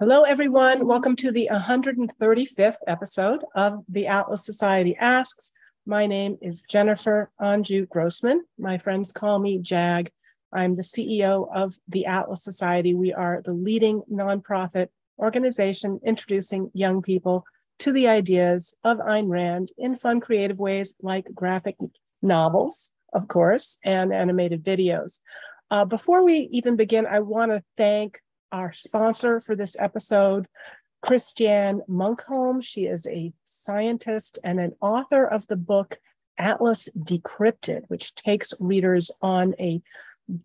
Hello, everyone. Welcome to the 135th episode of the Atlas Society Asks. My name is Jennifer Anju Grossman. My friends call me JAG. I'm the CEO of the Atlas Society. We are the leading nonprofit organization introducing young people to the ideas of Ayn Rand in fun, creative ways like graphic novels, of course, and animated videos. Uh, before we even begin, I want to thank our sponsor for this episode, Christiane Monkholm. She is a scientist and an author of the book Atlas Decrypted, which takes readers on a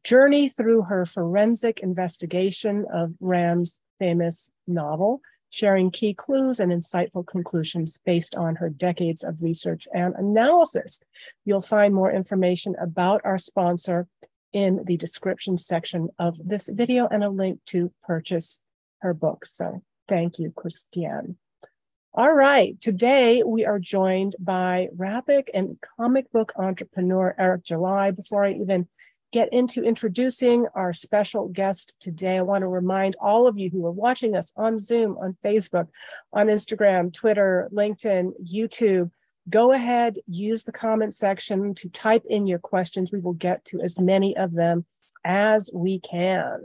journey through her forensic investigation of Rand's famous novel, sharing key clues and insightful conclusions based on her decades of research and analysis. You'll find more information about our sponsor in the description section of this video and a link to purchase her book. So thank you, Christiane. All right, today we are joined by graphic and comic book entrepreneur Eric July. Before I even get into introducing our special guest today, I want to remind all of you who are watching us on Zoom, on Facebook, on Instagram, Twitter, LinkedIn, YouTube, go ahead, use the comment section to type in your questions. We will get to as many of them as we can.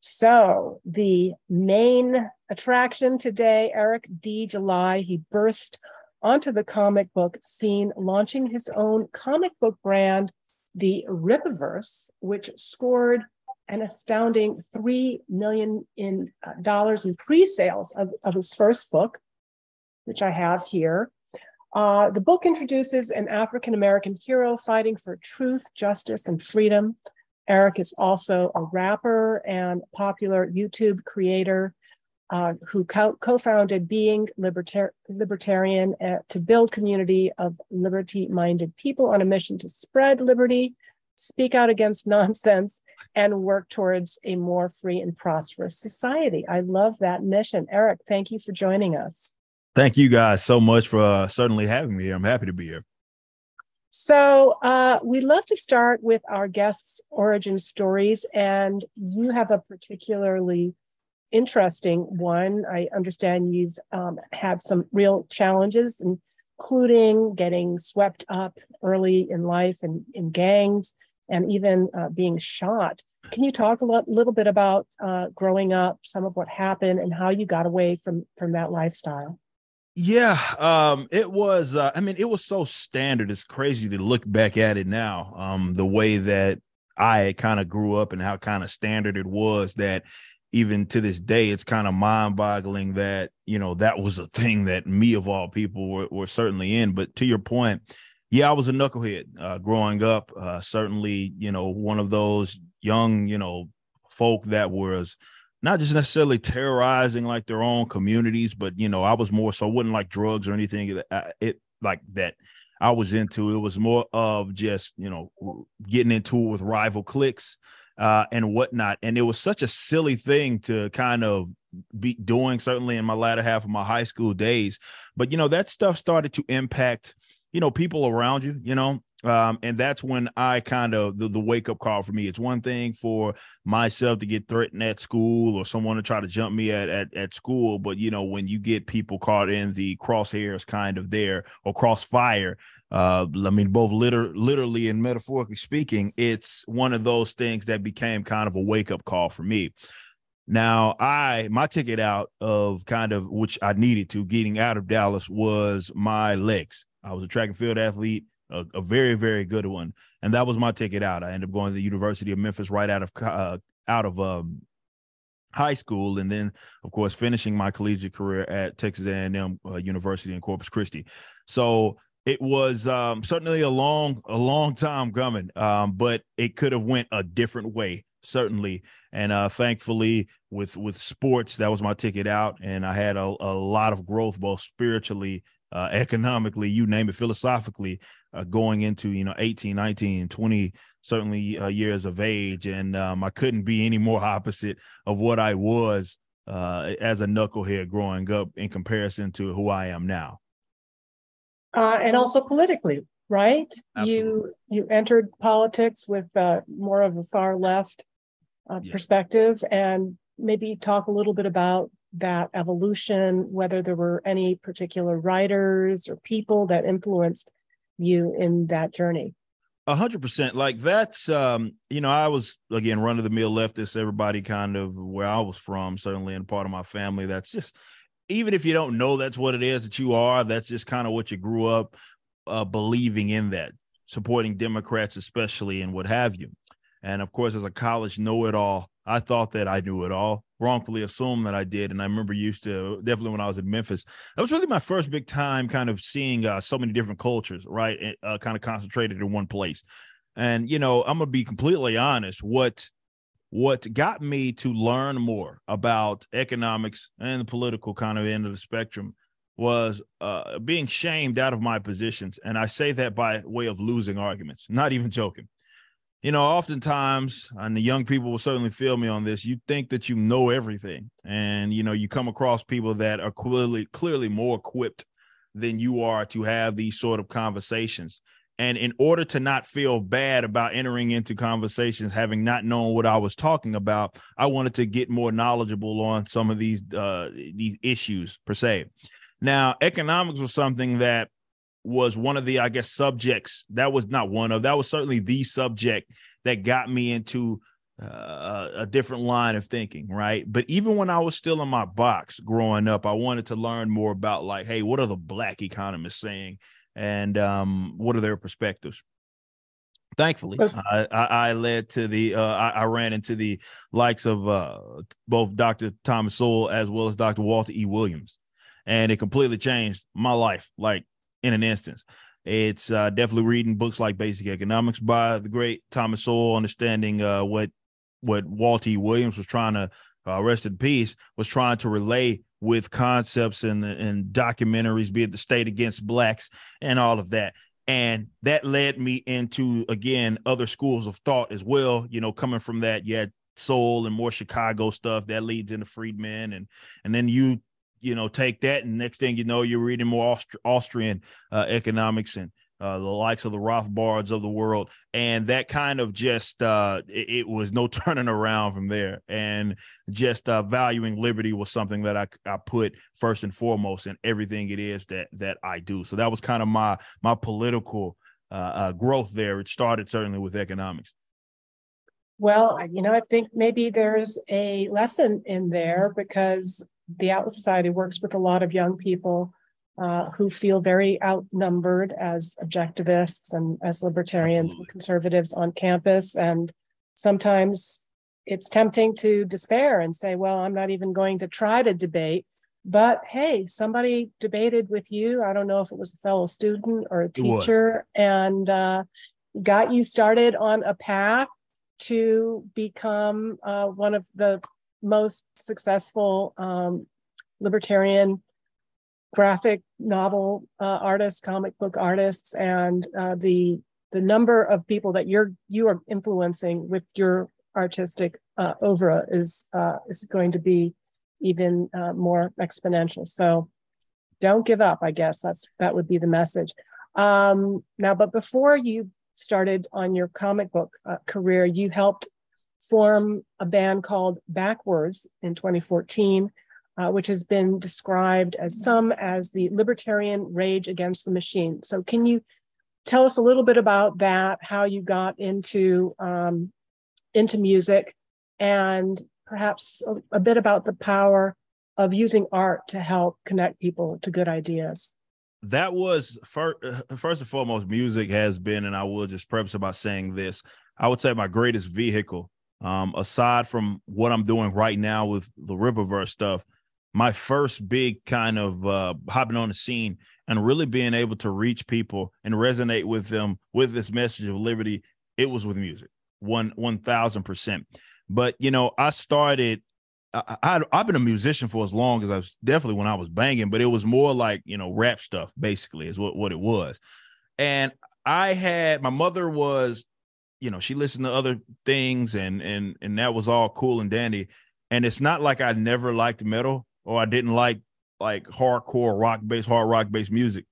So, the main attraction today, Eric D. July, he burst onto the comic book scene, launching his own comic book brand, the Rippaverse, which scored an astounding 3 million in uh, dollars in pre-sales of, of his first book, which I have here. Uh, the book introduces an African American hero fighting for truth, justice, and freedom. Eric is also a rapper and popular YouTube creator uh, who co founded Being Libertar Libertarian uh, to build community of liberty minded people on a mission to spread liberty, speak out against nonsense, and work towards a more free and prosperous society. I love that mission. Eric, thank you for joining us. Thank you guys so much for uh, certainly having me here. I'm happy to be here. So, uh, we love to start with our guests' origin stories, and you have a particularly interesting one. I understand you've um, had some real challenges, including getting swept up early in life and in gangs and even uh, being shot. Can you talk a lo- little bit about uh, growing up, some of what happened, and how you got away from from that lifestyle? Yeah, um, it was. Uh, I mean, it was so standard. It's crazy to look back at it now. Um, the way that I kind of grew up and how kind of standard it was that even to this day, it's kind of mind boggling that, you know, that was a thing that me of all people were, were certainly in. But to your point, yeah, I was a knucklehead uh, growing up. Uh, certainly, you know, one of those young, you know, folk that was not just necessarily terrorizing like their own communities, but you know, I was more so I wouldn't like drugs or anything it like that I was into. It was more of just you know getting into it with rival cliques uh, and whatnot, and it was such a silly thing to kind of be doing. Certainly in my latter half of my high school days, but you know that stuff started to impact you know people around you. You know, um, and that's when I kind of the, the wake up call for me. It's one thing for myself to get threatened at school or someone to try to jump me at, at at school, but you know when you get people caught in the crosshairs, kind of there or crossfire. Uh, I mean, both liter- literally and metaphorically speaking, it's one of those things that became kind of a wake up call for me. Now, I my ticket out of kind of which I needed to getting out of Dallas was my legs. I was a track and field athlete a, a, very very good one. And that was my ticket out. I ended up going to the university of memphis right out of uh, out of um, high school and then of course finishing my collegiate career at texas a&m uh, university in corpus christi. So it was um, certainly a long a long time coming um, but it could have went a different way certainly. And uh, thankfully with with sports that was my ticket out. And i had a, a lot of growth both spiritually uh, economically you name it philosophically uh, going into you know 18 19 20 certainly uh, years of age and um, i couldn't be any more opposite of what i was uh, as a knucklehead growing up in comparison to who i am now uh, and also politically right Absolutely. you you entered politics with uh, more of a far left uh, yeah. perspective and maybe talk a little bit about that evolution, whether there were any particular writers or people that influenced you in that journey. A hundred percent. Like that's um, you know, I was again run of the mill leftist, everybody kind of where I was from, certainly in part of my family. That's just even if you don't know that's what it is that you are, that's just kind of what you grew up uh, believing in that, supporting Democrats, especially, and what have you. And of course, as a college know it all, I thought that I knew it all, wrongfully assumed that I did. And I remember used to definitely when I was in Memphis, that was really my first big time kind of seeing uh, so many different cultures, right? Uh, kind of concentrated in one place. And, you know, I'm to be completely honest. What what got me to learn more about economics and the political kind of end of the spectrum was uh, being shamed out of my positions. And I say that by way of losing arguments, not even joking. You know, oftentimes, and the young people will certainly feel me on this, you think that you know everything. And, you know, you come across people that are clearly, clearly more equipped than you are to have these sort of conversations. And in order to not feel bad about entering into conversations, having not known what I was talking about, I wanted to get more knowledgeable on some of these uh, these issues per se. Now, economics was something that was one of the, I guess, subjects that was not one of that was certainly the subject that got me into uh, a different line of thinking, right? But even when I was still in my box growing up, I wanted to learn more about like, hey, what are the black economists saying? and um, what are their perspectives? Thankfully, I, I, I, led to the uh, I, I, ran into the likes of uh, both Dr. Thomas Sowell as well as Dr. Walter E. Williams, and it completely changed my life, like in an instance. It's uh, definitely reading books like Basic Economics by the great Thomas Sowell, understanding uh, what what Walter E. Williams was trying to uh, rest in peace was trying to relay with concepts and and documentaries, be it the state against blacks and all of that. And that led me into again other schools of thought as well. You know, coming from that, you had Sowell and more Chicago stuff that leads into Friedman, and and then you you know take that, and next thing you know, you're reading more Austri- Austrian uh, economics and uh, the likes of the Rothbards of the world, and that kind of just uh, it, it, was no turning around from there. And just uh, valuing liberty was something that I, I put first and foremost in everything it is that that I do. So that was kind of my my political uh, uh, growth there. It started certainly with economics. Well, you know, I think maybe there's a lesson in there because the Atlas Society works with a lot of young people uh, who feel very outnumbered as objectivists and as libertarians Absolutely. and conservatives on campus. And sometimes it's tempting to despair and say, well, I'm not even going to try to debate. But hey, somebody debated with you. I don't know if it was a fellow student or a teacher, and uh, got you started on a path to become uh, one of the most successful um, libertarian graphic novel uh, artists, comic book artists, and uh, the the number of people that you're you are influencing with your artistic uh, oeuvre is uh, is going to be even uh, more exponential. So don't give up. I guess that's that would be the message. Um, now, but before you started on your comic book uh, career, you helped form a band called Backwards in 2014 uh, which has been described as some as the libertarian rage against the machine. So, can you tell us a little bit about that? How you got into um, into music, and perhaps a, a bit about the power of using art to help connect people to good ideas that was first, first and foremost music has been and i will just preface about saying this i would say my greatest vehicle um, aside from what i'm doing right now with the Rippaverse stuff my first big kind of uh, hopping on the scene and really being able to reach people and resonate with them with this message of liberty, it was with music, one one thousand percent. But you know, I started. I, I I've been a musician for as long as I was definitely when I was banging, but it was more like you know rap stuff basically is what what it was. And I had my mother was, you know, she listened to other things and and and that was all cool and dandy. And it's not like I never liked metal or I didn't like like hardcore rock based, hard rock based music.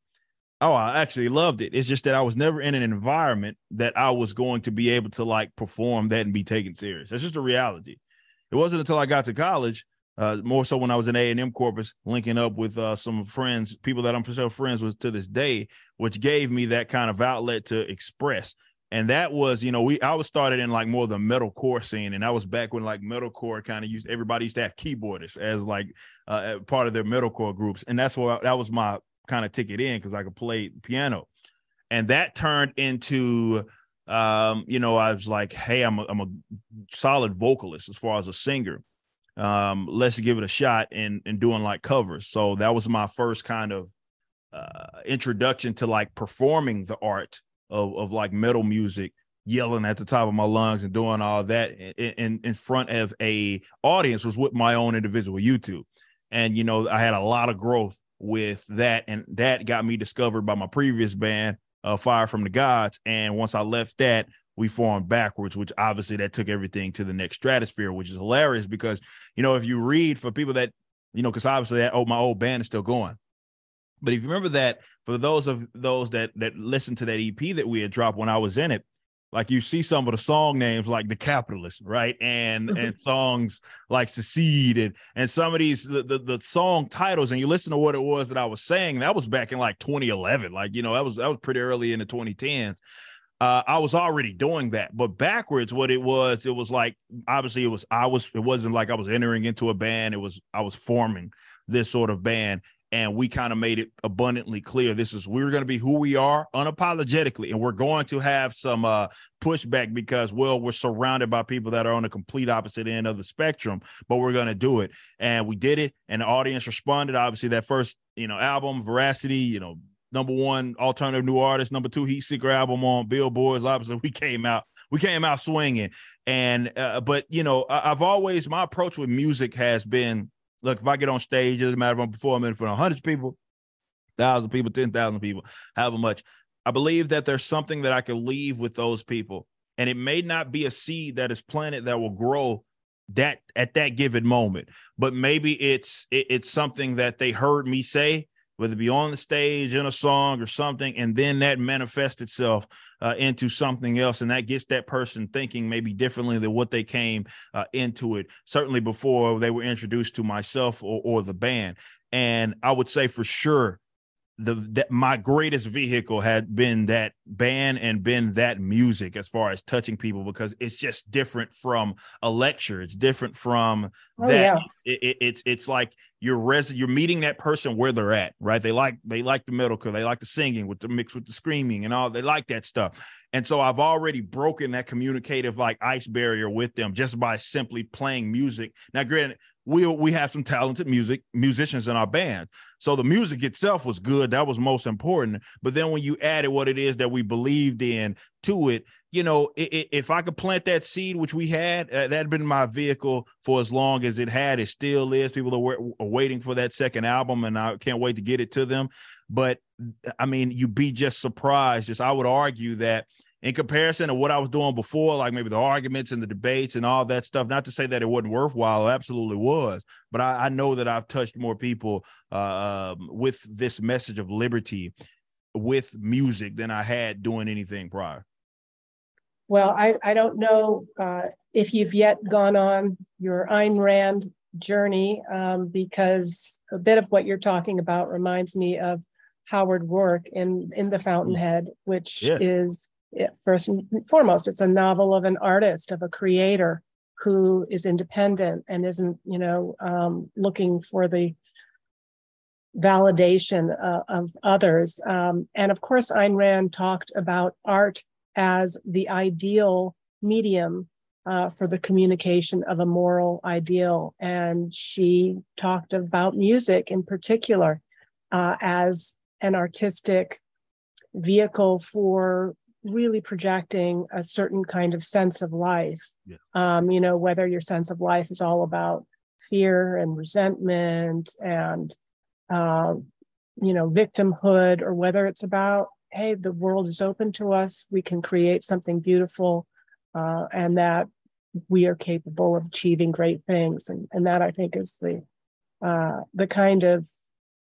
Oh, I actually loved it. It's just that I was never in an environment that I was going to be able to like perform that and be taken serious. That's just a reality. It wasn't until I got to college uh, more so when I was in A and M Corpus, linking up with uh, some friends, people that I'm still friends with to this day, which gave me that kind of outlet to express. And that was, you know, we I was started in like more the metalcore scene, and that was back when like metalcore kind of used everybody used to have keyboardists as like uh, part of their metalcore groups, and that's what that was my kind of ticket in because I could play piano, and that turned into um, you know, I was like, hey, I'm a, I'm a solid vocalist as far as a singer um, let's give it a shot and and doing like covers. So that was my first kind of uh, introduction to like performing the art of of like metal music, yelling at the top of my lungs and doing all that in in, in front of a audience was with my own individual YouTube. And you know, I had a lot of growth with that, and that got me discovered by my previous band, uh, Fire from the Gods. And once I left that, we formed backwards, which obviously that took everything to the next stratosphere, which is hilarious because you know if you read for people that you know because obviously that oh my old band is still going, but if you remember that for those of those that that listened to that EP that we had dropped when I was in it, like you see some of the song names like the capitalist right and and songs like secede and and some of these the, the, the song titles and you listen to what it was that i was saying that was back in like 2011 like you know that was that was pretty early in the 2010s uh, I was already doing that. But backwards, what it was, it was like obviously it was I was it wasn't like I was entering into a band. It was I was forming this sort of band. And we kind of made it abundantly clear this is we're going to be who we are unapologetically. And we're going to have some uh, pushback because, well, we're surrounded by people that are on the complete opposite end of the spectrum, but we're going to do it. And we did it. And the audience responded. Obviously, that first, you know, album, Veracity, you know, number one alternative new artist, number two heat seeker album on billboards. Obviously, we came out we came out swinging, and uh, but you know I, have always my approach with music has been look if I get on stage, it doesn't matter if I'm performing in front of hundreds of people, thousand people, ten thousand people, however much. I believe that there's something that I can leave with those people, and it may not be a seed that is planted that will grow that at that given moment but maybe it's it, it's something that they heard me say whether it be on the stage in a song or something, and then that manifests itself uh, into something else, and that gets that person thinking maybe differently than what they came uh, into it. Certainly before they were introduced to myself or, or the band, and I would say for sure the that my greatest vehicle had been that band and been that music as far as touching people because it's just different from a lecture. It's different from oh, that. yeah. it, it, it's it's like you're res you're meeting that person where they're at right? They like they like the metalcore they like the singing with the mix with the screaming and all they like that stuff. And so i've already broken that communicative like ice barrier with them just by simply playing music. Now granted we we have some talented music musicians in our band. So the music itself was good. That was most important. But then when you added what it is that we believed in to it, you know, it, it, if I could plant that seed, which we had, uh, that had been my vehicle for as long as it had. It still is. People are, are waiting for that second album, and I can't wait to get it to them. But I mean, you'd be just surprised. Just I would argue that in comparison to what I was doing before, like maybe the arguments and the debates and all that stuff. Not to say that it wasn't worthwhile, it absolutely was, but I, I know that I've touched more people uh, um, with this message of liberty with music than I had doing anything prior. Well, I, I don't know uh, if you've yet gone on your Ayn Rand journey, um, because a bit of what you're talking about reminds me of Howard Roark in in The Fountainhead, which yeah. is first and foremost, it's a novel of an artist, of a creator who is independent and isn't, you know, um, looking for the validation uh, of others. Um, and of course, Ayn Rand talked about art as the ideal medium uh, for the communication of a moral ideal. And she talked about music in particular uh, as an artistic vehicle for really projecting a certain kind of sense of life. Yeah. Um, you know, whether your sense of life is all about fear and resentment and, uh, you know, victimhood, or whether it's about, hey, the world is open to us, we can create something beautiful, uh, and that we are capable of achieving great things. And, and that I think is the uh, the kind of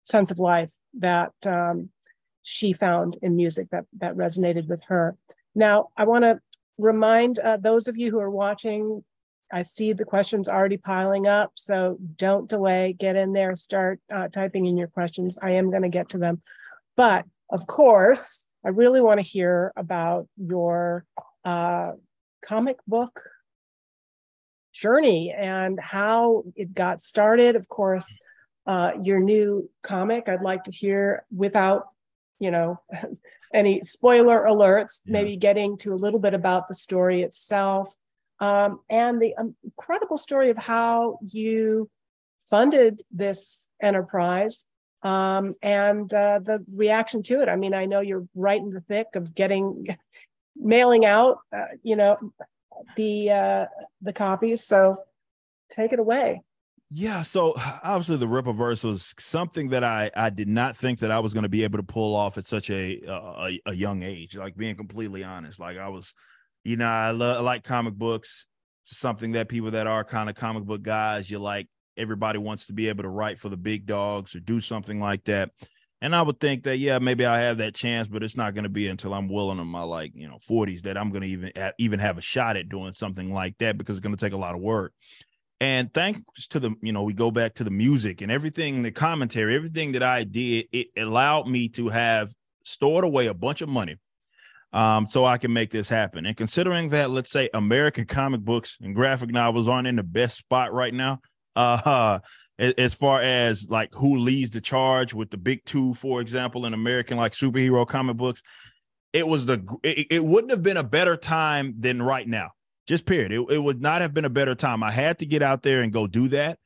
sense of life that um, she found in music that, that resonated with her. Now, I want to remind uh, those of you who are watching I see the questions already piling up, so don't delay. Get in there, start uh, typing in your questions. I am going to get to them. But of course, I really want to hear about your uh, comic book journey and how it got started. Of course, uh, your new comic. I'd like to hear without, you know, any spoiler alerts. Yeah. Maybe getting to a little bit about the story itself um, and the incredible story of how you funded this enterprise um, and uh, the reaction to it. I mean, I know you're right in the thick of getting mailing out, uh, you know, the uh, the copies. So take it away. Yeah, so obviously the Rippaverse was something that I I did not think that I was going to be able to pull off at such a, uh, a a young age. Like being completely honest, like I was you know, I, love, I like comic books. Something that people that are kind of comic book guys, you like everybody wants to be able to write for the big dogs or do something like that. And I would think that, yeah, maybe I have that chance, but it's not going to be until I'm willing in my like, you know, 40s that I'm going to even even have a shot at doing something like that because it's going to take a lot of work. And thanks to the, you know, we go back to the music and everything, the commentary, everything that I did, it allowed me to have stored away a bunch of money um, so I can make this happen. And considering that, let's say American comic books and graphic novels aren't in the best spot right now, uh, as far as like who leads the charge with the big two, for example, in American like superhero comic books, it was the it, it wouldn't have been a better time than right now. Just period. It, it would not have been a better time. I had to get out there and go do that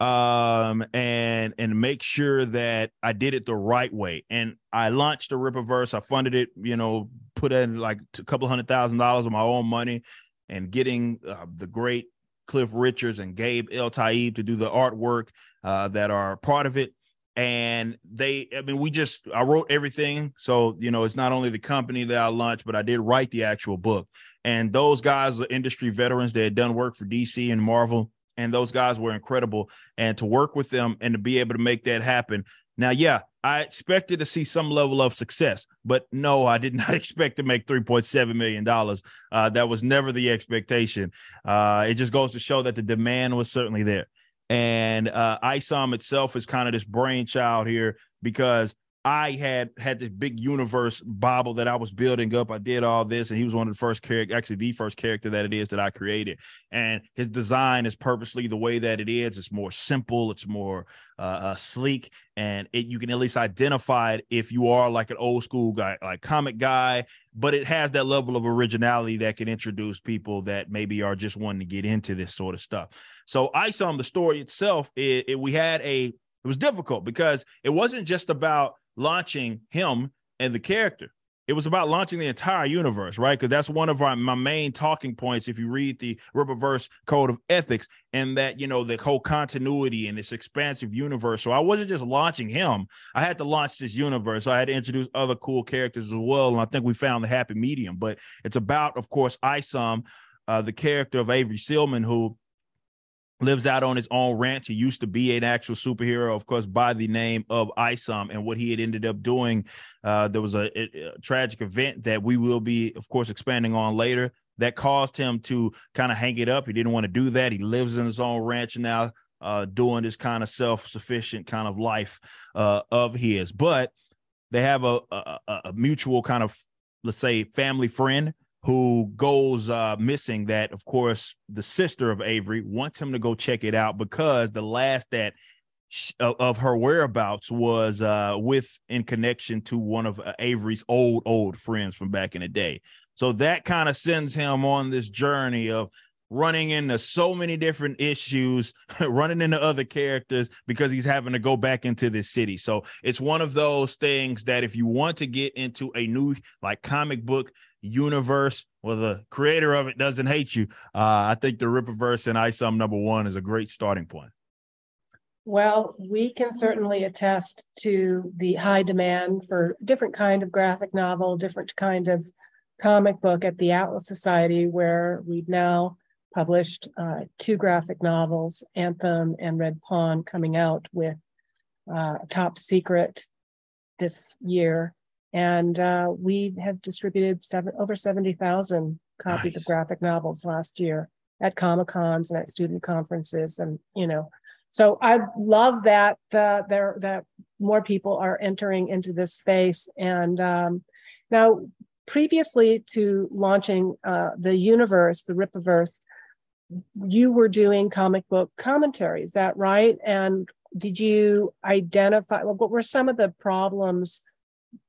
um and and make sure that I did it the right way. And I launched the Rippaverse. I funded it, you know, put in like a couple hundred thousand dollars of my own money and getting uh, the great Cliff Richards and Gabe Eltaeb to do the artwork uh, that are part of it. And they, I mean, we just, I wrote everything. So, you know, it's not only the company that I launched, but I did write the actual book. And those guys are industry veterans. They had done work for DC and Marvel and those guys were incredible. And to work with them and to be able to make that happen. Now, yeah, I expected to see some level of success, but no, I did not expect to make $3.7 million. Uh, that was never the expectation. Uh, it just goes to show that the demand was certainly there. And uh, ISOM itself is kind of this brainchild here because I had had this big universe Bible that I was building up. I did all this, and he was one of the first character, actually the first character that it is that I created. And his design is purposely the way that it is. It's more simple. It's more uh, uh, sleek, and it you can at least identify it if you are like an old school guy, like comic guy. But it has that level of originality that can introduce people that maybe are just wanting to get into this sort of stuff. So I saw the story itself. It, it, we had a it was difficult because it wasn't just about launching him and the character. It was about launching the entire universe, right? Because that's one of our my main talking points. If you read the Rippaverse Code of Ethics, and that you know the whole continuity and this expansive universe. So I wasn't just launching him; I had to launch this universe. So I had to introduce other cool characters as well, and I think we found the happy medium. But it's about, of course, Isom, uh, the character of Avery Sealman, who lives out on his own ranch. He used to be an actual superhero, of course, by the name of Isom. And what he had ended up doing, uh, there was a, a, tragic event that we will be, of course, expanding on later that caused him to kind of hang it up. He didn't want to do that. He lives in his own ranch now, uh, doing this kind of self sufficient kind of life uh, of his. But they have a, a, a mutual kind of, let's say, family friend who goes uh, missing that of course the sister of avery wants him to go check it out because the last that sh- of her whereabouts was uh, with in connection to one of uh, avery's old old friends from back in the day so that kind of sends him on this journey of running into so many different issues, running into other characters because he's having to go back into this city. So it's one of those things that if you want to get into a new like comic book universe well the creator of it doesn't hate you. Uh, i think the Rippaverse and isom number one is a great starting point. Well we can certainly attest to the high demand for different kind of graphic novel different kind of comic book at the atlas society where we've now published uh, two graphic novels anthem and red pawn coming out with uh, top secret this year and uh, we have distributed seven, over 70,000 copies nice. of graphic novels last year. at comic cons and at student conferences and you know so i love that uh, there that more people are entering into this space and um, now previously to launching uh, the universe the Rippaverse you were doing comic book commentary is that right and did you identify well, what were some of the problems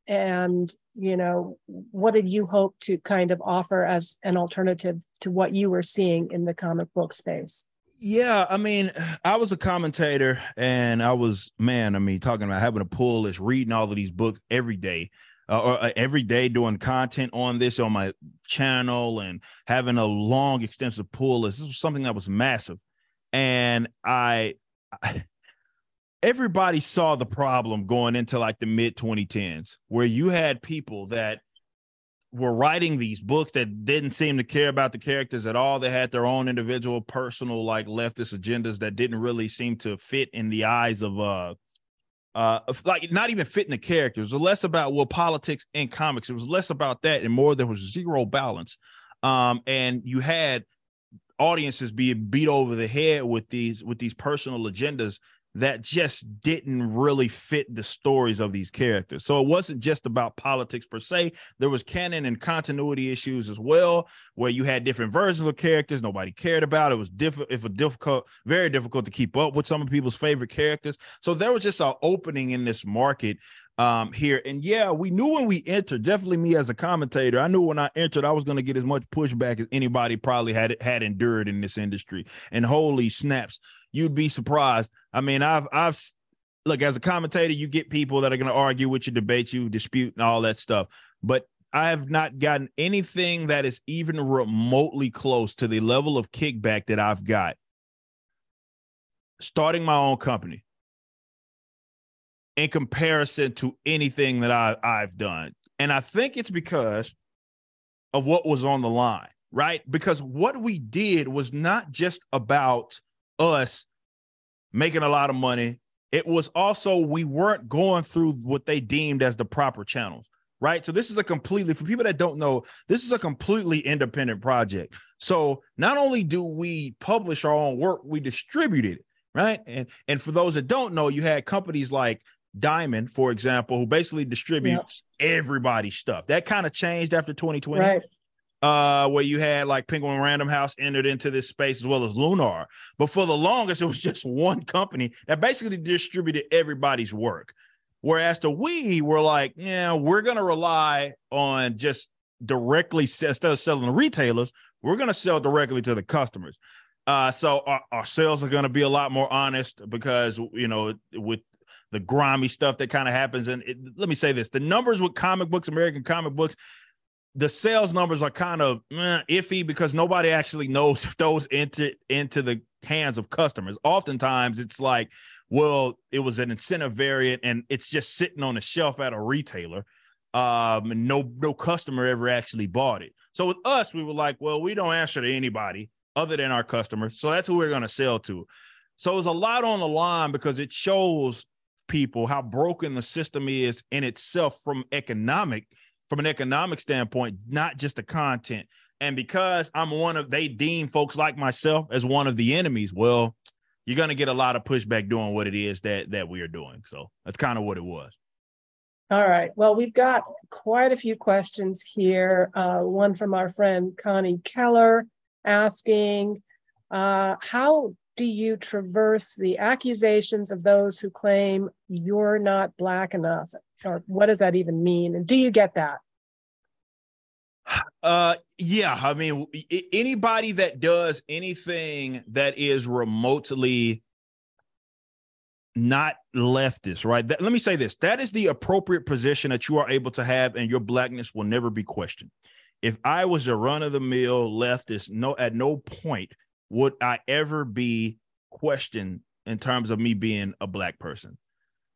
and you know what did you hope to kind of offer as an alternative to what you were seeing in the comic book space? Yeah i mean i was a commentator and i was man i mean talking about having a pull list reading all of these books every day uh, or uh, every day doing content on this on my channel and having a long extensive pull list. This was something that was massive. And i, I everybody saw the problem going into like the mid 2010s where you had people that were writing these books that didn't seem to care about the characters at all. They had their own individual personal like leftist agendas that didn't really seem to fit in the eyes of uh uh like not even fitting the characters. Was less about well politics and comics. It was less about that and more there was zero balance. Um and you had audiences being beat over the head with these with these personal agendas that just didn't really fit the stories of these characters. So it wasn't just about politics per se. There was canon and continuity issues as well, where you had different versions of characters nobody cared about. It was difficult, if a difficult, very difficult to keep up with some of people's favorite characters. So there was just an opening in this market um, here. And yeah, we knew when we entered, definitely me as a commentator, I knew when I entered, I was going to get as much pushback as anybody probably had had endured in this industry. And holy snaps, you'd be surprised. I mean, I've I've look as a commentator, you get people that are going to argue with you, debate you, dispute, and all that stuff. But I have not gotten anything that is even remotely close to the level of kickback that I've got starting my own company in comparison to anything that I, I've done. And I think it's because of what was on the line, right? Because what we did was not just about us making a lot of money. It was also we weren't going through what they deemed as the proper channels, right? So this is a completely for people that don't know, this is a completely independent project. So not only do we publish our own work, we distribute it, right? And and for those that don't know, you had companies like Diamond, for example, who basically distributes yep. everybody's stuff. That kind of changed after 2020. Right. Uh, where you had like Penguin Random House entered into this space as well as Lunar. But for the longest, it was just one company that basically distributed everybody's work. Whereas the we were like, yeah, we're gonna rely on just directly instead of selling to retailers, we're gonna sell directly to the customers. Uh, so our, our sales are going to be a lot more honest because you know with the grimy stuff that kind of happens. And it, let me say this: the numbers with comic books, American comic books, the sales numbers are kind of eh, iffy because nobody actually knows if those into into the hands of customers. Oftentimes, it's like, well, it was an incentive variant, and it's just sitting on a shelf at a retailer. Um, and no no customer ever actually bought it. So with us, we were like, well, we don't answer to anybody other than our customers, so that's who we're going to sell to. So it's a lot on the line because it shows people how broken the system is in itself from economic from an economic standpoint not just the content. And because i'm one of they deem folks like myself as one of the enemies well you're going to get a lot of pushback doing what it is that that we are doing. So that's kind of what it was. All right. Well we've got quite a few questions here. Uh, one from our friend connie keller asking uh, how do you traverse the accusations of those who claim you're not black enough? Or what does that even mean? And do you get that? Uh yeah i mean anybody that does anything that is remotely not leftist right? That, let me say this that is the appropriate position that you are able to have and your blackness will never be questioned. If i was a run-of-the-mill leftist no at no point would I ever be questioned in terms of me being a black person?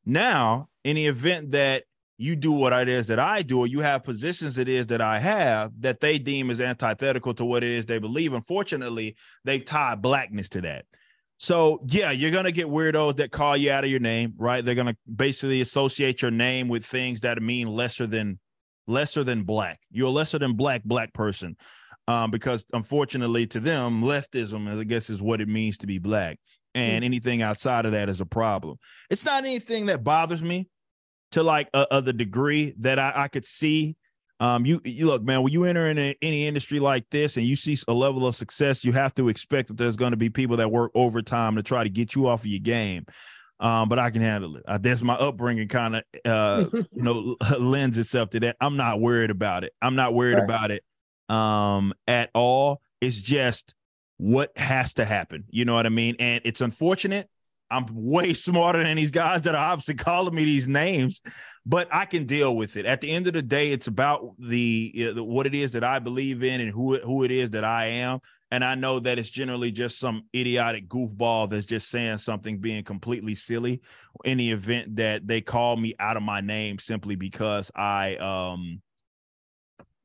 Now, in the event that you do what it is that I do, or you have positions it is that I have that they deem as antithetical to what it is they believe. Unfortunately, they've tied blackness to that. So yeah, you're gonna get weirdos that call you out of your name, right? They're gonna basically associate your name with things that mean lesser than lesser than black. You're a lesser than black black person. Um, because unfortunately to them, leftism, I guess, is what it means to be black. And mm-hmm. anything outside of that is a problem. It's not anything that bothers me to like a, a the degree that I, I could see um, you, you look, man, when you enter in a, any industry like this and you see a level of success, you have to expect that there's going to be people that work overtime to try to get you off of your game. Um, but I can handle it. Uh, that's my upbringing kind of, uh, you know, lends itself to that. I'm not worried about it. I'm not worried right. about it um, at all. It's just what has to happen. You know what I mean? And it's unfortunate I'm way smarter than these guys that are obviously calling me these names, but I can deal with it. At the end of the day, it's about the, the what it is that I believe in and who who it is that I am. And I know that it's generally just some idiotic goofball that's just saying something being completely silly in the event that they call me out of my name simply because I um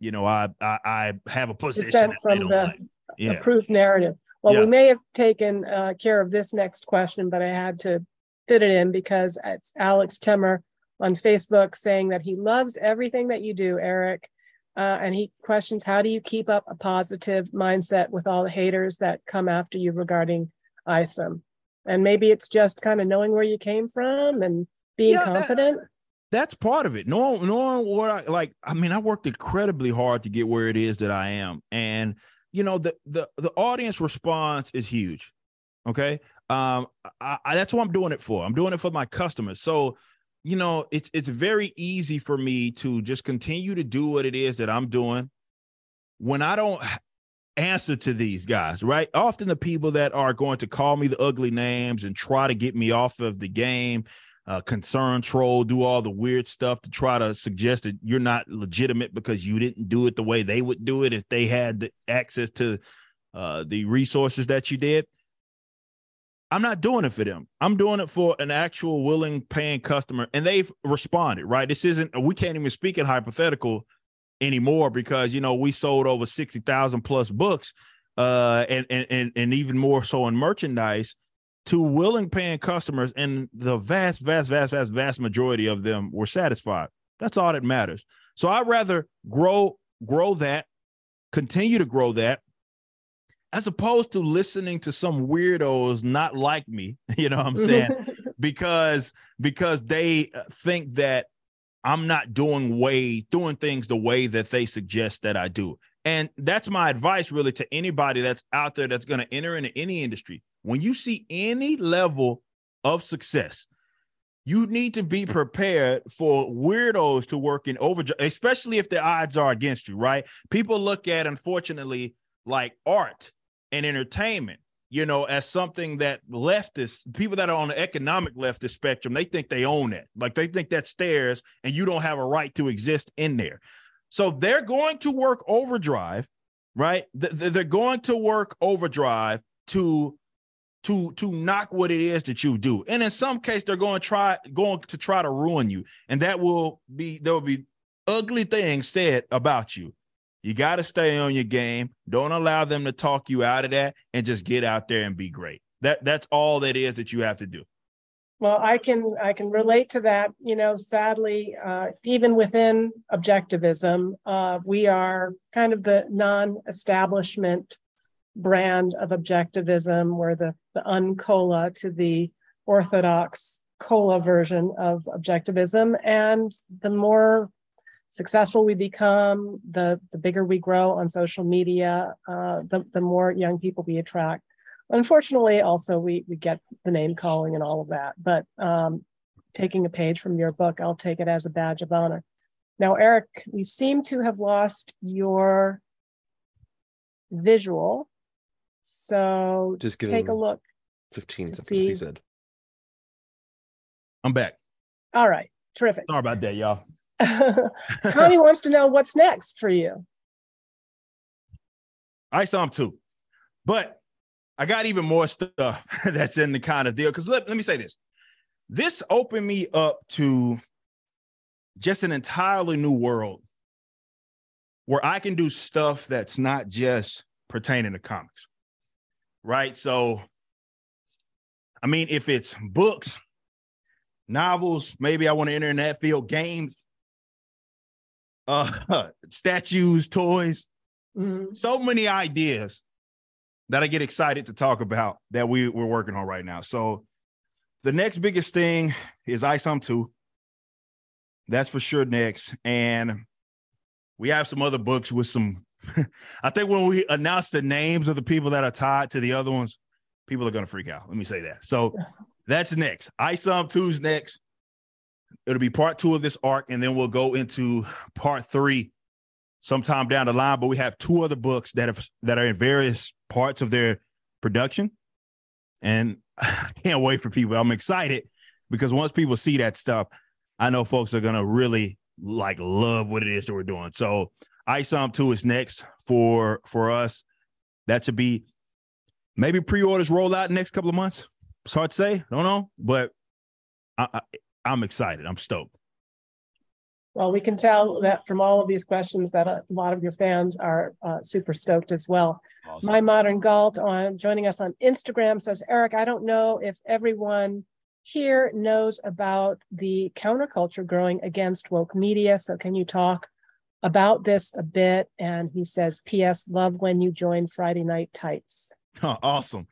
you know I I, I have a position from the like. yeah. approved narrative. Well, yeah. we may have taken uh, care of this next question, but I had to fit it in because it's Alex Timmer on Facebook saying that he loves everything that you do, Eric. Uh, and he questions how do you keep up a positive mindset with all the haters that come after you regarding ISOM? And maybe it's just kind of knowing where you came from and being yeah, confident. That, that's part of it. Knowing, knowing what I like. I mean, I worked incredibly hard to get where it is that I am, and you know the the the audience response is huge. Okay? Um I, I, that's what i'm doing it for. I'm doing it for my customers. So you know it's it's very easy for me to just continue to do what it is that i'm doing when i don't answer to these guys right? Often the people that are going to call me the ugly names and try to get me off of the game uh, concern troll, do all the weird stuff to try to suggest that you're not legitimate because you didn't do it the way they would do it if they had the access to uh, the resources that you did. I'm not doing it for them. I'm doing it for an actual willing paying customer, and they've responded. Right? This isn't. We can't even speak in hypothetical anymore because you know we sold over sixty thousand plus books, uh, and and and even more so in merchandise to willing paying customers, and the vast, vast, vast, vast, vast majority of them were satisfied. That's all that matters. So I'd rather grow, grow that, continue to grow that, as opposed to listening to some weirdos not like me. You know what I'm saying? because because they uh, think that I'm not doing way doing things the way that they suggest that I do. And that's my advice really to anybody that's out there that's going to enter into any industry when you see any level of success, you need to be prepared for weirdos to work in overdrive, especially if the odds are against you, right? People look at, unfortunately, like art and entertainment, you know, as something that leftists, people that are on the economic leftist spectrum, they think they own it. Like they think that's theirs and you don't have a right to exist in there. So they're going to work overdrive, right? They're going to work overdrive to to to knock what it is that you do. And in some case, they're going to try going to try to ruin you. And that will be there will be ugly things said about you. You got to stay on your game. Don't allow them to talk you out of that and just get out there and be great. That that's all that is that you have to do. Well, I can I can relate to that. You know, sadly, uh, even within objectivism, uh, we are kind of the non-establishment brand of objectivism. We're the, the uncola to the orthodox cola version of objectivism. And the more successful we become, the, the bigger we grow on social media, uh, the, the more young people we attract. Unfortunately, also we, we get the name calling and all of that. But um, taking a page from your book, I'll take it as a badge of honor. Now, Eric, you seem to have lost your visual so just take a look. 15 seconds, see. he said. I'm back. All right. Terrific. Sorry about that, y'all. Connie wants to know what's next for you. I saw him too. But I got even more stuff that's in the kind of deal. Because let, let me say this. This opened me up to just an entirely new world where I can do stuff that's not just pertaining to comics right? So, I mean, if it's books, novels, maybe I want to enter in that field, games, uh, statues, toys, Mm-hmm. So many ideas that I get excited to talk about that we, we're working on right now. So the next biggest thing is ISOM 2. That's for sure next. And we have some other books with some. I think when we announce the names of the people that are tied to the other ones, people are going to freak out. Let me say that. So that's next. ISOM 2's next. It'll be part two of this arc, and then we'll go into part three sometime down the line. But we have two other books that have that are in various parts of their production, and I can't wait for people. I'm excited because once people see that stuff, I know folks are gonna really like love what it is that we're doing. So ISOM 2 is next for for us. That should be maybe pre-orders roll out next couple of months. It's hard to say. Don't know, but I, I, I'm excited. I'm stoked. Well, we can tell that from all of these questions that a lot of your fans are uh, super stoked as well. Awesome. My Modern Galt on joining us on Instagram says, Eric, I don't know if everyone here knows about the counterculture growing against woke media. So can you talk about this a bit? And he says, P.S. Love when you join Friday Night Tights. Oh, awesome.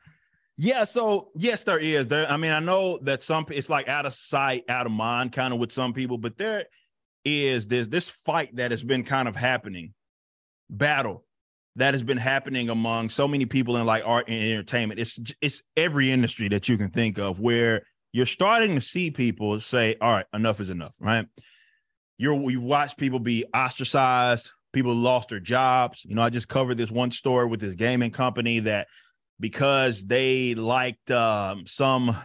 Yeah, so yes, there is. There, I mean, I know that some it's like out of sight, out of mind, kind of with some people, but there is this this fight that has been kind of happening, battle that has been happening among so many people in like art and entertainment. It's it's every industry that you can think of where you're starting to see people say, all right, enough is enough, right? You're you watch people be ostracized, people lost their jobs. You know, I just covered this one story with this gaming company that because they liked um, some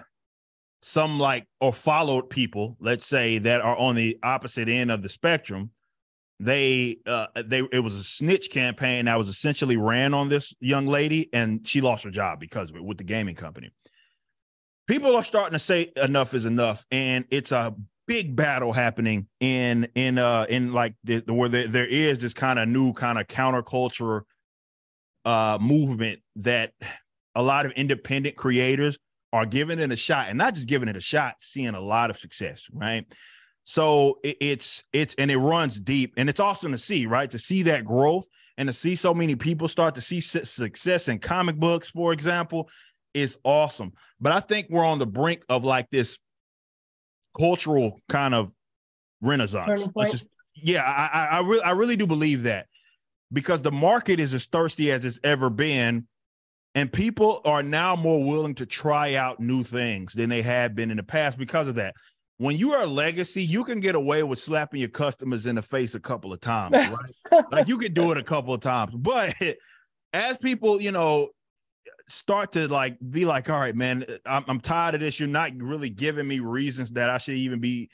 some like or followed people, let's say that are on the opposite end of the spectrum. They uh they it was a snitch campaign that was essentially ran on this young lady and she lost her job because of it with the gaming company people are starting to say enough is enough, and it's a big battle happening in in uh in like the, where there, there is this kind of new kind of counterculture uh movement that a lot of independent creators are giving it a shot and not just giving it a shot seeing a lot of success right so it, it's it's and it runs deep and it's awesome to see right to see that growth and to see so many people start to see success in comic books for example is awesome. But I think we're on the brink of like this cultural kind of renaissance. Just, yeah, I, I, I really I really do believe that because the market is as thirsty as it's ever been. And people are now more willing to try out new things than they have been in the past because of that. When you are a legacy, you can get away with slapping your customers in the face a couple of times, right? like you can do it a couple of times. But as people, you know, start to like be like, all right, man, I'm, I'm tired of this. You're not really giving me reasons that I should even be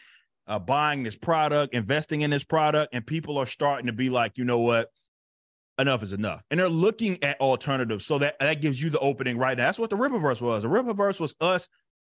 uh, buying this product, investing in this product, and people are starting to be like, you know what, enough is enough, and they're looking at alternatives. So that that gives you the opening right now. That's what the Rippaverse was. The Rippaverse was us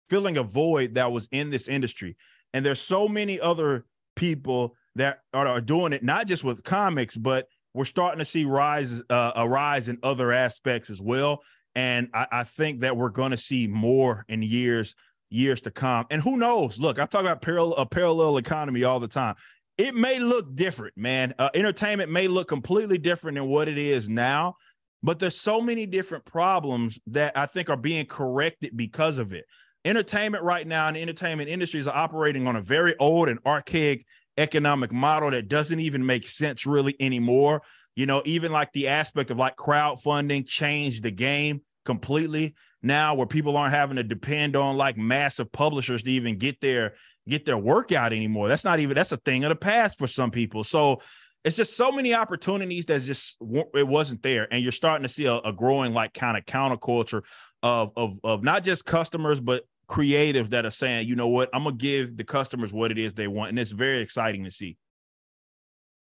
filling a void that was in this industry, and there's so many other people that are, are doing it, not just with comics, but we're starting to see rise uh, a rise in other aspects as well. And I, I think that we're going to see more in years years to come. And who knows? Look, I talk about parallel a parallel economy all the time. It may look different, man. Uh, entertainment may look completely different than what it is now, but there's so many different problems that I think are being corrected because of it. Entertainment right now and entertainment industries are operating on a very old and archaic economic model that doesn't even make sense really anymore. You know, even like the aspect of like crowdfunding changed the game completely now where people aren't having to depend on like massive publishers to even get their get their workout anymore. That's not even that's a thing of the past for some people. So it's just so many opportunities that just it wasn't there and you're starting to see a, a growing like kind of counterculture of of of not just customers but creatives that are saying, you know what, I'm gonna give the customers what it is they want, and it's very exciting to see.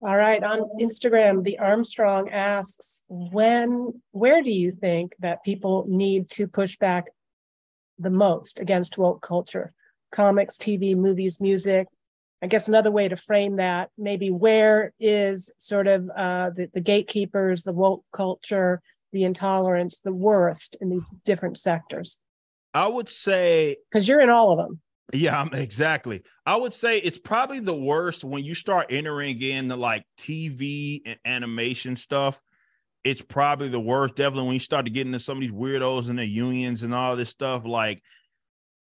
All right, on Instagram, the Armstrong asks, when, where do you think that people need to push back the most against woke culture? Comics, TV, movies, music. I guess another way to frame that, maybe where is sort of uh, the, the gatekeepers, the woke culture, the intolerance, the worst in these different sectors? I would say because you're in all of them. Yeah, exactly. I would say it's probably the worst when you start entering in the like TV and animation stuff it's probably the worst. Definitely when you start to get into some of these weirdos and the unions and all this stuff, like,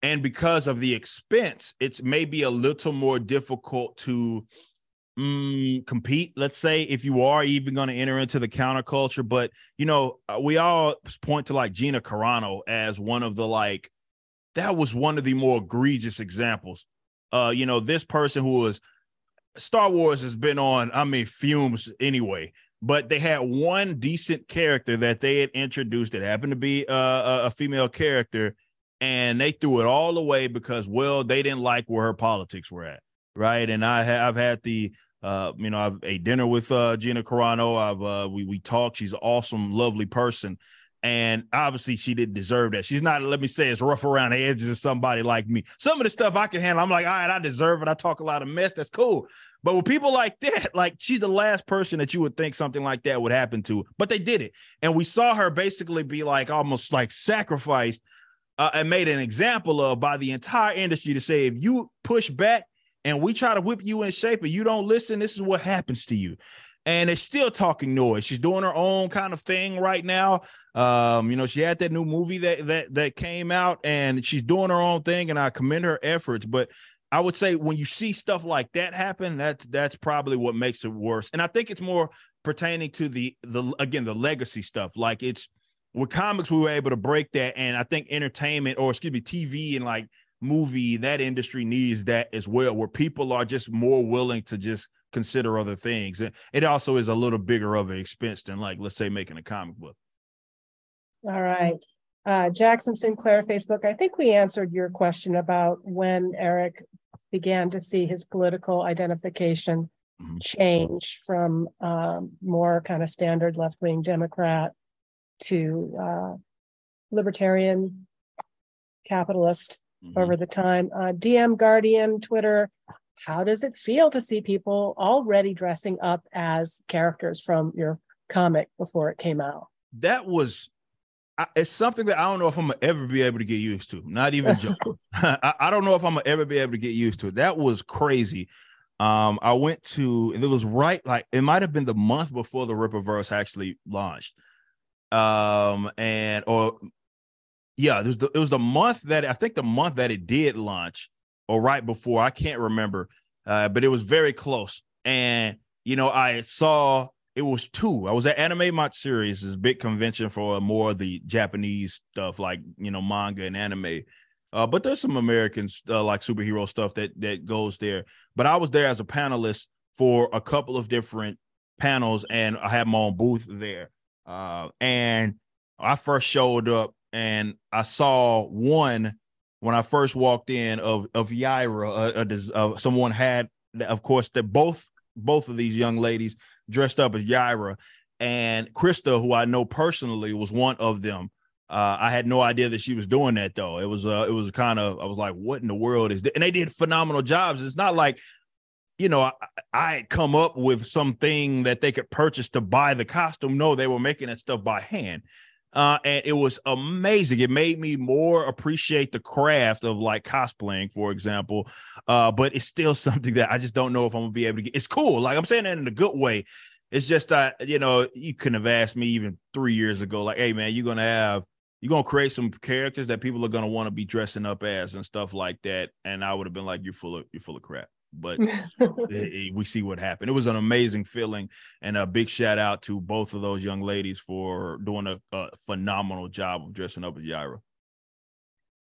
and because of the expense, it's maybe a little more difficult to mm, compete. Let's say if you are even going to enter into the counterculture, but you know, uh, we all point to like Gina Carano as one of the like that was one of the more egregious examples. Uh, you know, this person who was Star Wars has been on, I mean, fumes anyway but they had one decent character that they had introduced that happened to be uh, a female character and they threw it all away because well they didn't like where her politics were at right? And i have had the uh you know i've a dinner with uh gina carano. I've uh we we talked. She's an awesome lovely person and obviously she didn't deserve that. She's not, let me say, as rough around the edges as somebody like me. Some of the stuff I can handle, I'm like, all right, I deserve it. I talk a lot of mess. That's cool. But with people like that, like she's the last person that you would think something like that would happen to, but they did it. And we saw her basically be like almost like sacrificed uh, and made an example of by the entire industry to say, if you push back and we try to whip you in shape and you don't listen, this is what happens to you and it's still talking noise. She's doing her own kind of thing right now. Um, you know, she had that new movie that that that came out, and she's doing her own thing, and I commend her efforts. But I would say when you see stuff like that happen, that's that's probably what makes it worse. And I think it's more pertaining to the the again the legacy stuff. Like it's with comics, we were able to break that, and I think entertainment or excuse me, TV and like movie that industry needs that as well, where people are just more willing to just consider other things. And It also is a little bigger of an expense than like let's say making a comic book. All right. Uh, Jackson Sinclair Facebook. I think we answered your question about when Eric began to see his political identification mm-hmm. change from um, more kind of standard left wing Democrat to uh, libertarian capitalist mm-hmm. over the time. Uh, DM Guardian, Twitter, how does it feel to see people already dressing up as characters from your comic before it came out? That was it's something that I don't know if I'm gonna ever be able to get used to. Not even joking. I, I, don't know if I'm gonna ever be able to get used to it. That was crazy. Um, I went to and it was right like it might have been the month before the Rippaverse actually launched. Um, and or yeah, it was the, it was the month that I think the month that it did launch or right before. I can't remember, uh, but it was very close. And you know, I saw it was two. I was at Anime Matsuri, this big convention for more of the Japanese stuff, like you know, manga and anime. Uh, but there's some American uh, like superhero stuff that that goes there. But I was there as a panelist for a couple of different panels, and I had my own booth there. Uh, and I first showed up, and I saw one when I first walked in of of Yaira, uh, uh, someone had, of course, that both both of these young ladies dressed up as Yaira, and Krista, who I know personally, was one of them. Uh, I had no idea that she was doing that though. It was uh, it was kind of I was like, what in the world is that? And they did phenomenal jobs. It's not like you know, I, I had come up with something that they could purchase to buy the costume. No, they were making that stuff by hand uh, and it was amazing. It made me more appreciate the craft of like cosplaying, for example. Uh, but it's still something that I just don't know if I'm gonna be able to get. It's cool, like I'm saying that in a good way. It's just uh, you know, you couldn't have asked me even three years ago, like, hey man, you're gonna have you're gonna create some characters that people are gonna want to be dressing up as and stuff like that. And I would have been like, you're full of you're full of crap but we see what happened. It was an amazing feeling, and a big shout out to both of those young ladies for doing a, a phenomenal job of dressing up as Yaira.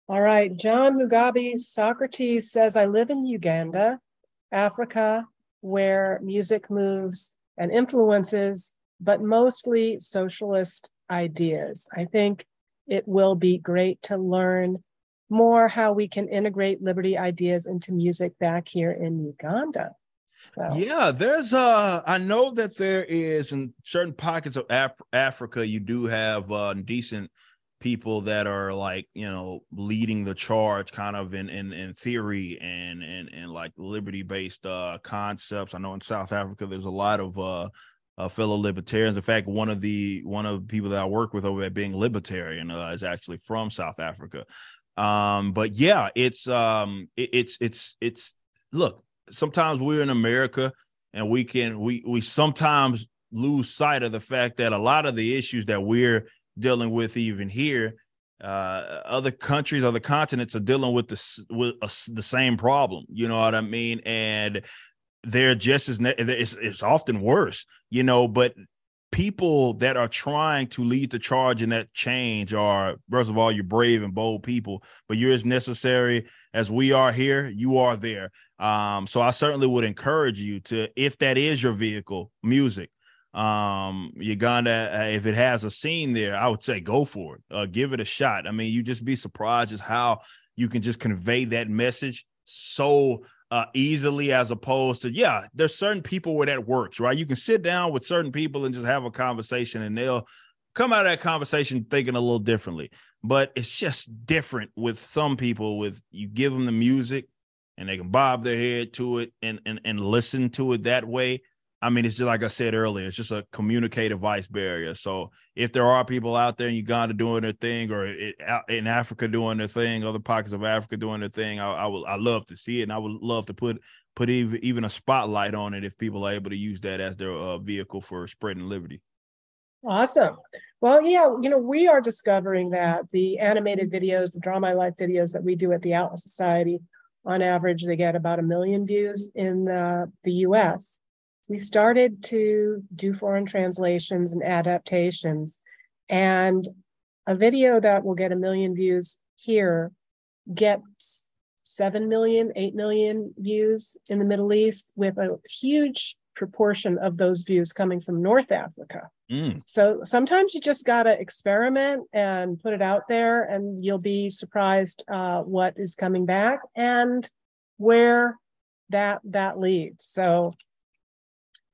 All right, John Mugabe Socrates says, "I live in Uganda, Africa, where music moves and influences, but mostly socialist ideas. I think it will be great to learn." More how we can integrate liberty ideas into music back here in Uganda. So. Yeah, there's uh I know that there is in certain pockets of Af- Africa you do have uh decent people that are like, you know, leading the charge kind of in in in theory and and and like liberty based uh concepts. I know in South Africa there's a lot of uh uh, fellow libertarians. In fact, one of the one of the people that I work with over at being libertarian uh, is actually from South Africa. Um, but yeah, it's um, it, it's it's it's look. Sometimes we're in America, and we can we we sometimes lose sight of the fact that a lot of the issues that we're dealing with even here uh, other countries other continents are dealing with the with the same problem you know what i mean and they're just as it's, it's often worse you know but people that are trying to lead the charge in that change are first of all you're brave and bold people but you're as necessary as we are here you are there. Um, so i certainly would encourage you to if that is your vehicle music. Um uganda uh, if it has a scene there i would say go for it. Uh, give it a shot. I mean you just be surprised as how you can just convey that message so uh, easily as opposed to yeah there's certain people where that works right? You can sit down with certain people and just have a conversation and they'll come out of that conversation thinking a little differently. But it's just different with some people with you give them the music and they can bob their head to it and and, and listen to it that way I mean, it's just like I said earlier, it's just a communicative vice barrier. So if there are people out there in Uganda doing their thing, or in Africa doing their thing, other pockets of Africa doing their thing, I, I I love to see it, and I would love to put put even even a spotlight on it if people are able to use that as their uh, vehicle for spreading liberty. Awesome. Well, yeah, you know, we are discovering that the animated videos, the Draw My Life videos that we do at the Atlas Society, on average, they get about a million views in uh, the U.S we started to do foreign translations and adaptations. And a video that will get a million views here gets 7 million, 8 million views in the Middle East, with a huge proportion of those views coming from North Africa. Mm. So sometimes you just got to experiment and put it out there, and you'll be surprised uh, what is coming back and where that that leads. So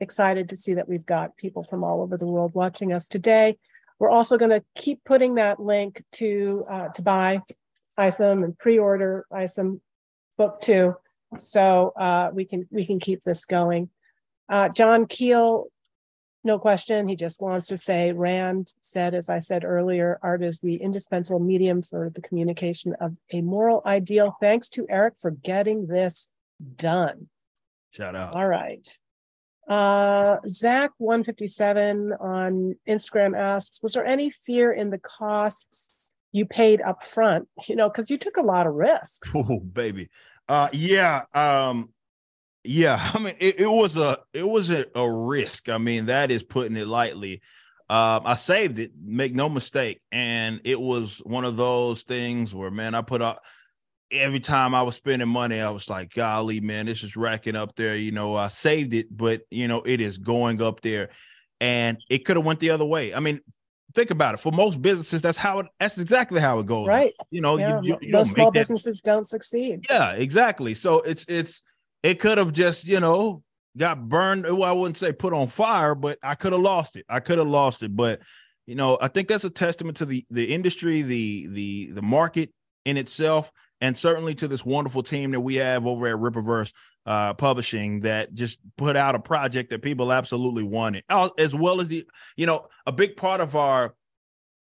excited to see that we've got people from all over the world watching us today. We're also going to keep putting that link to uh, to buy ISOM and pre-order ISOM book two, so uh, we can we can keep this going. Uh, John Keel, no question, he just wants to say Rand said, as I said earlier, art is the indispensable medium for the communication of a moral ideal. Thanks to Eric for getting this done. Shout out. All right. Uh, Zach 157 on Instagram asks, was there any fear in the costs you paid up front? You know, because you took a lot of risks. Oh, baby. Uh, yeah. Um, yeah. I mean, it, it was a it was a, a, risk. I mean, that is putting it lightly. Um, I saved it, make no mistake. And it was one of those things where, man, I put up every time I was spending money, I was like, golly, man, this is racking up there. You know, I saved it, but you know, it is going up there. And it could have went the other way. I mean, think about it. For most businesses, that's how it that's exactly how it goes. Right. You know, yeah. you, you, most small businesses don't succeed. Yeah, exactly. So it's it's it could have just, you know, got burned. Well, I wouldn't say put on fire, but I could have lost it. I could have lost it. But you know, I think that's a testament to the the industry, the the the market in itself and certainly to this wonderful team that we have over at Rippaverse uh, Publishing that just put out a project that people absolutely wanted, as well as the, you know, a big part of our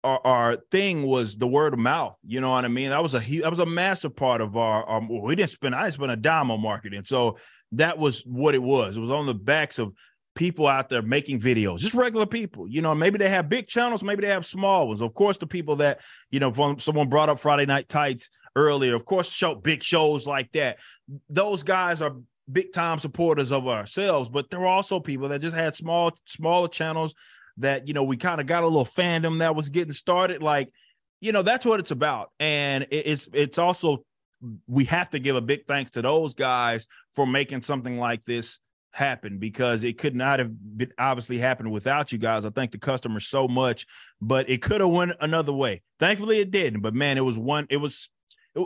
our, our thing was the word of mouth. You know what I mean? That was a that was a massive part of our. our we didn't spend I didn't spend a dime on marketing, so that was what it was. It was on the backs of people out there making videos, just regular people. You know, maybe they have big channels, maybe they have small ones. Of course, the people that you know, someone brought up Friday Night Tights earlier. Of course, show big shows like that. Those guys are big time supporters of ourselves, but there are also people that just had small, smaller channels that you know we kind of got a little fandom that was getting started. Like, you know, that's what it's about, and it's it's also we have to give a big thanks to those guys for making something like this happen because it could not have been obviously happened without you guys. I thank the customers so much, but it could have went another way. Thankfully, it didn't. But man, it was one. It was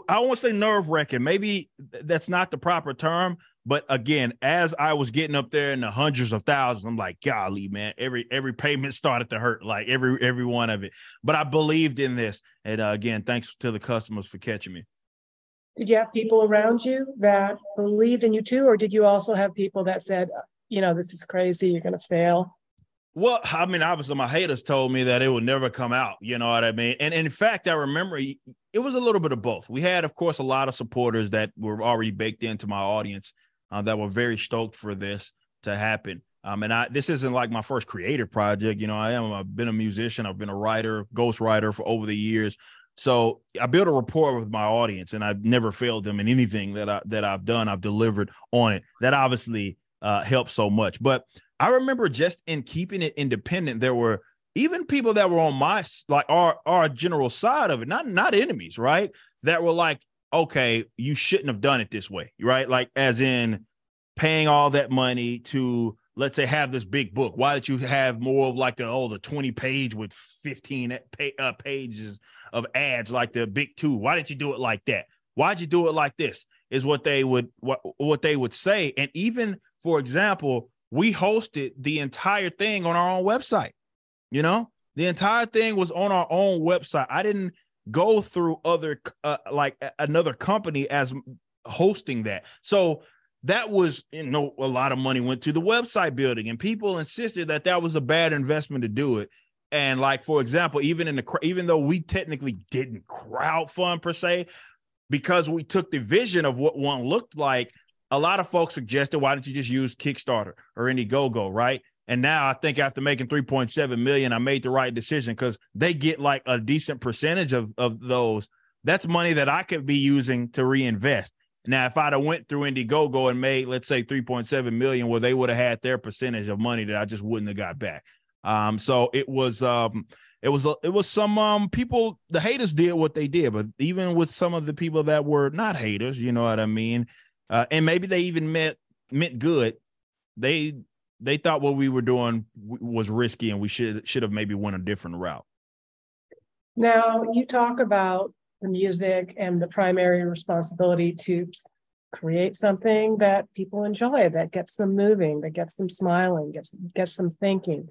I won't say nerve wracking. Maybe that's not the proper term. But again, as I was getting up there in the hundreds of thousands, I'm like, golly, man, every every payment started to hurt, like every every one of it. But I believed in this, and uh, again, thanks to the customers for catching me. Did you have people around you that believed in you too, or did you also have people that said, you know, this is crazy, you're going to fail? Well, I mean, obviously, my haters told me that it would never come out. You know what I mean? And, and in fact, I remember it was a little bit of both. We had, of course, a lot of supporters that were already baked into my audience uh, that were very stoked for this to happen. Um, and I this isn't like my first creative project. You know, I am I've been a musician, I've been a writer, ghostwriter for over the years. So I built a rapport with my audience, and I've never failed them in anything that I that I've done. I've delivered on it. That obviously uh, helps so much. But I remember just in keeping it independent, there were even people that were on my like our our general side of it, not not enemies, right? That were like, okay, you shouldn't have done it this way, right? Like as in paying all that money to let's say have this big book why did you have more of like the oh the 20 page with 15 pay, uh, pages of ads like the big two? Why didn't you do it like that? Why'd you do it like this? Is what they would what what they would say. And even for example we hosted the entire thing on our own website you know? The entire thing was on our own website. I didn't go through other uh, like another company as hosting that. So that was you know a lot of money went to the website building and people insisted that that was a bad investment to do it. And like for example even in the even though we technically didn't crowd fund per se because we took the vision of what one looked like a lot of folks suggested why don't you just use kickstarter or indiegogo right? And now i think after making 3.7 million i made the right decision because they get like a decent percentage of of those. That's money that i could be using to reinvest now, if I'd have went through Indiegogo and made, let's say, 3.7 million, where they would have had their percentage of money that I just wouldn't have got back. Um, so it was um it was it was some um people the haters did what they did, but even with some of the people that were not haters, you know what I mean, uh, and maybe they even meant meant good, they they thought what we were doing was risky and we should should have maybe went a different route. Now you talk about the music and the primary responsibility to create something that people enjoy, that gets them moving, that gets them smiling, gets gets them thinking.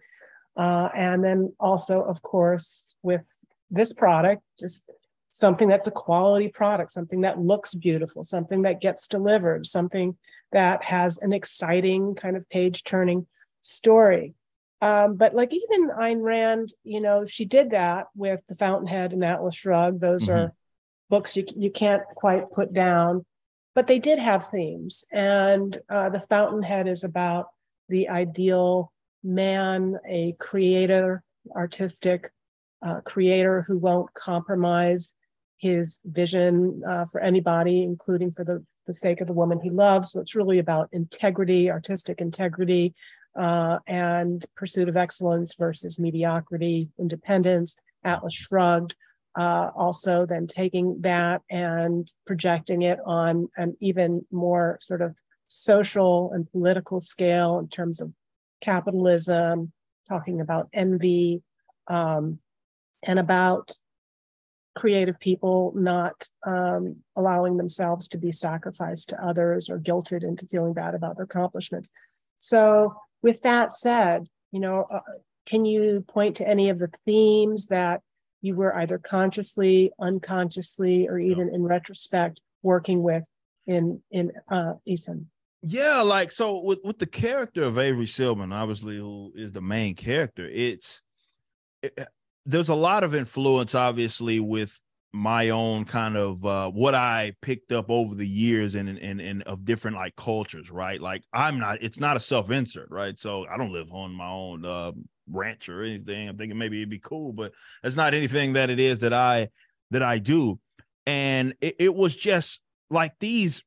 Uh, and then also, of course, with this product, just something that's a quality product, something that looks beautiful, something that gets delivered, something that has an exciting kind of page turning story. Um, but like even Ayn Rand, you know, she did that with the Fountainhead and Atlas Shrugged. Those mm-hmm. are books you, you can't quite put down, but they did have themes. And uh, The Fountainhead is about the ideal man, a creator, artistic uh, creator who won't compromise his vision uh, for anybody, including for the, the sake of the woman he loves. So it's really about integrity, artistic integrity, uh, and pursuit of excellence versus mediocrity, independence. Atlas Shrugged uh, also then taking that and projecting it on an even more sort of social and political scale in terms of capitalism, talking about envy, um, and about creative people not um, allowing themselves to be sacrificed to others or guilted into feeling bad about their accomplishments. So, with that said, you know, uh, can you point to any of the themes that you were either consciously, unconsciously, or even in retrospect working with in in uh Isom? Yeah, like so with with the character of Avery Silverman, obviously who is the main character, it's it, there's a lot of influence, obviously, with my own kind of uh what I picked up over the years and and and of different like cultures, right? Like I'm not it's not a self-insert, right? So I don't live on my own uh ranch or anything. I'm thinking maybe it'd be cool, but that's not anything that it is that I that I do. And it, it was just like these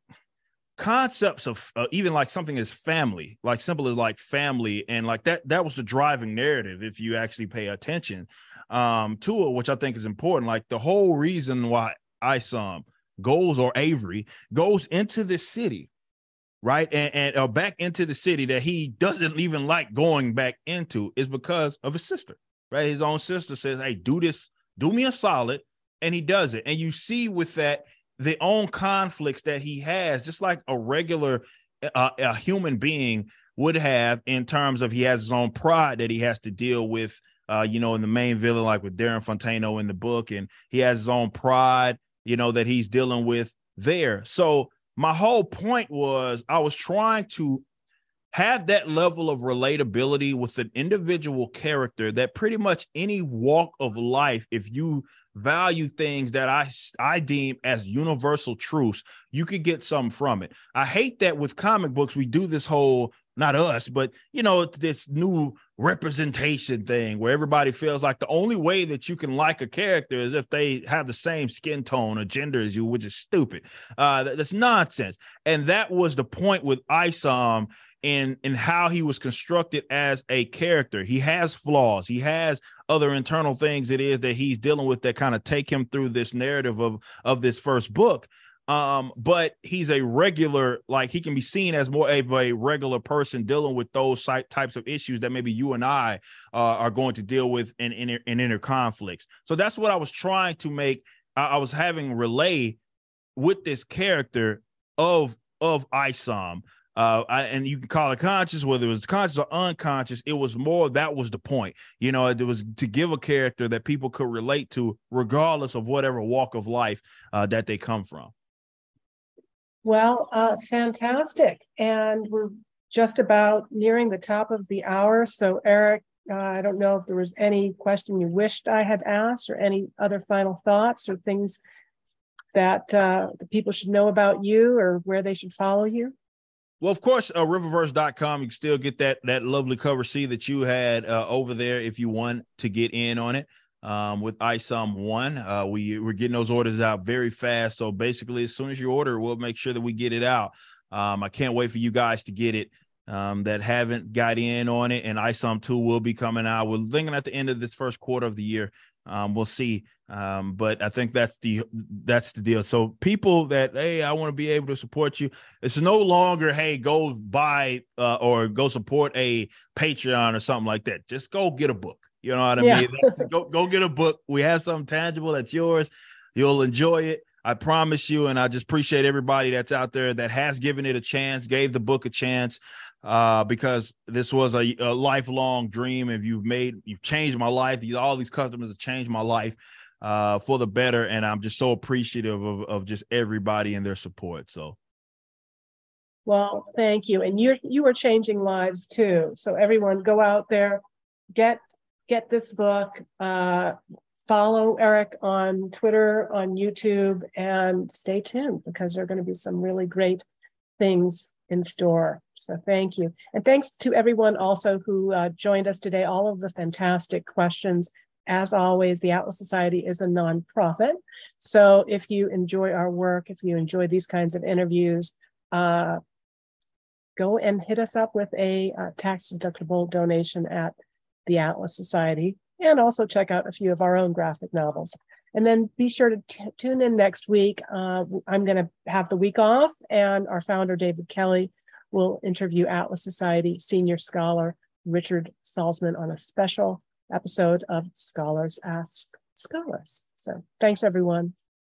concepts of uh, even like something as family, like simple as like family, and like that that was the driving narrative if you actually pay attention um to it, which I think is important. Like the whole reason why Isom goes or Avery goes into this city right? And, and uh, back into the city that he doesn't even like going back into is because of his sister, right? His own sister says, Hey, do this, do me a solid. And he does it. And you see with that, the own conflicts that he has, just like a regular uh, a human being would have in terms of he has his own pride that he has to deal with, uh, you know, in the main villain, like with Darren Fontano in the book, and he has his own pride, you know, that he's dealing with there. So my whole point was I was trying to have that level of relatability with an individual character that pretty much any walk of life, if you value things that I I deem as universal truths, you could get something from it. I hate that with comic books we do this whole not us, but you know, this new representation thing where everybody feels like the only way that you can like a character is if they have the same skin tone or gender as you, which is stupid. Uh, that's nonsense. And that was the point with Isom in in how he was constructed as a character. He has flaws. He has other internal things it is that he's dealing with that kind of take him through this narrative of of this first book um but he's a regular like he can be seen as more of a regular person dealing with those types of issues that maybe you and i uh, are going to deal with in, in in inner conflicts so that's what i was trying to make I, I was having relay with this character of of isom uh, I, and you can call it conscious, whether it was conscious or unconscious. It was more that was the point. You know, it was to give a character that people could relate to, regardless of whatever walk of life uh, that they come from. Well, uh, fantastic. And we're just about nearing the top of the hour. So, Eric, uh, I don't know if there was any question you wished I had asked or any other final thoughts or things that uh, the people should know about you or where they should follow you. Well, of course, uh, rippaverse.com, you can still get that that lovely cover C that you had uh, over there if you want to get in on it um, with ISOM one. Uh, we we're getting those orders out very fast. So basically, as soon as you order, we'll make sure that we get it out. Um, I can't wait for you guys to get it um, that haven't got in on it. And ISOM two will be coming out. We're thinking at the end of this first quarter of the year. Um, we'll see. Um, but I think that's the that's the deal. So people that hey, I want to be able to support you. It's no longer hey, go buy uh, or go support a Patreon or something like that. Just go get a book. You know what I yeah. mean? go go get a book. We have something tangible that's yours. You'll enjoy it. I promise you. And I just appreciate everybody that's out there that has given it a chance, gave the book a chance, uh, because this was a, a lifelong dream. If you've made, you've changed my life. These all these customers have changed my life uh, for the better, and I'm just so appreciative of of just everybody and their support. So. Well, thank you, and you're you are changing lives too. So everyone, go out there, get get this book. Uh, follow Eric on Twitter, on YouTube, and stay tuned because there are going to be some really great things in store. So thank you. And thanks to everyone also who uh, joined us today, all of the fantastic questions. As always, the Atlas Society is a nonprofit. So if you enjoy our work, if you enjoy these kinds of interviews, uh, go and hit us up with a uh, tax deductible donation at the Atlas Society, and also check out a few of our own graphic novels. And then be sure to t- tune in next week. Uh, I'm going to have the week off, and our founder, David Kelley, will interview Atlas Society senior scholar Richard Salsman on a special episode of Scholars Ask Scholars. So thanks, everyone.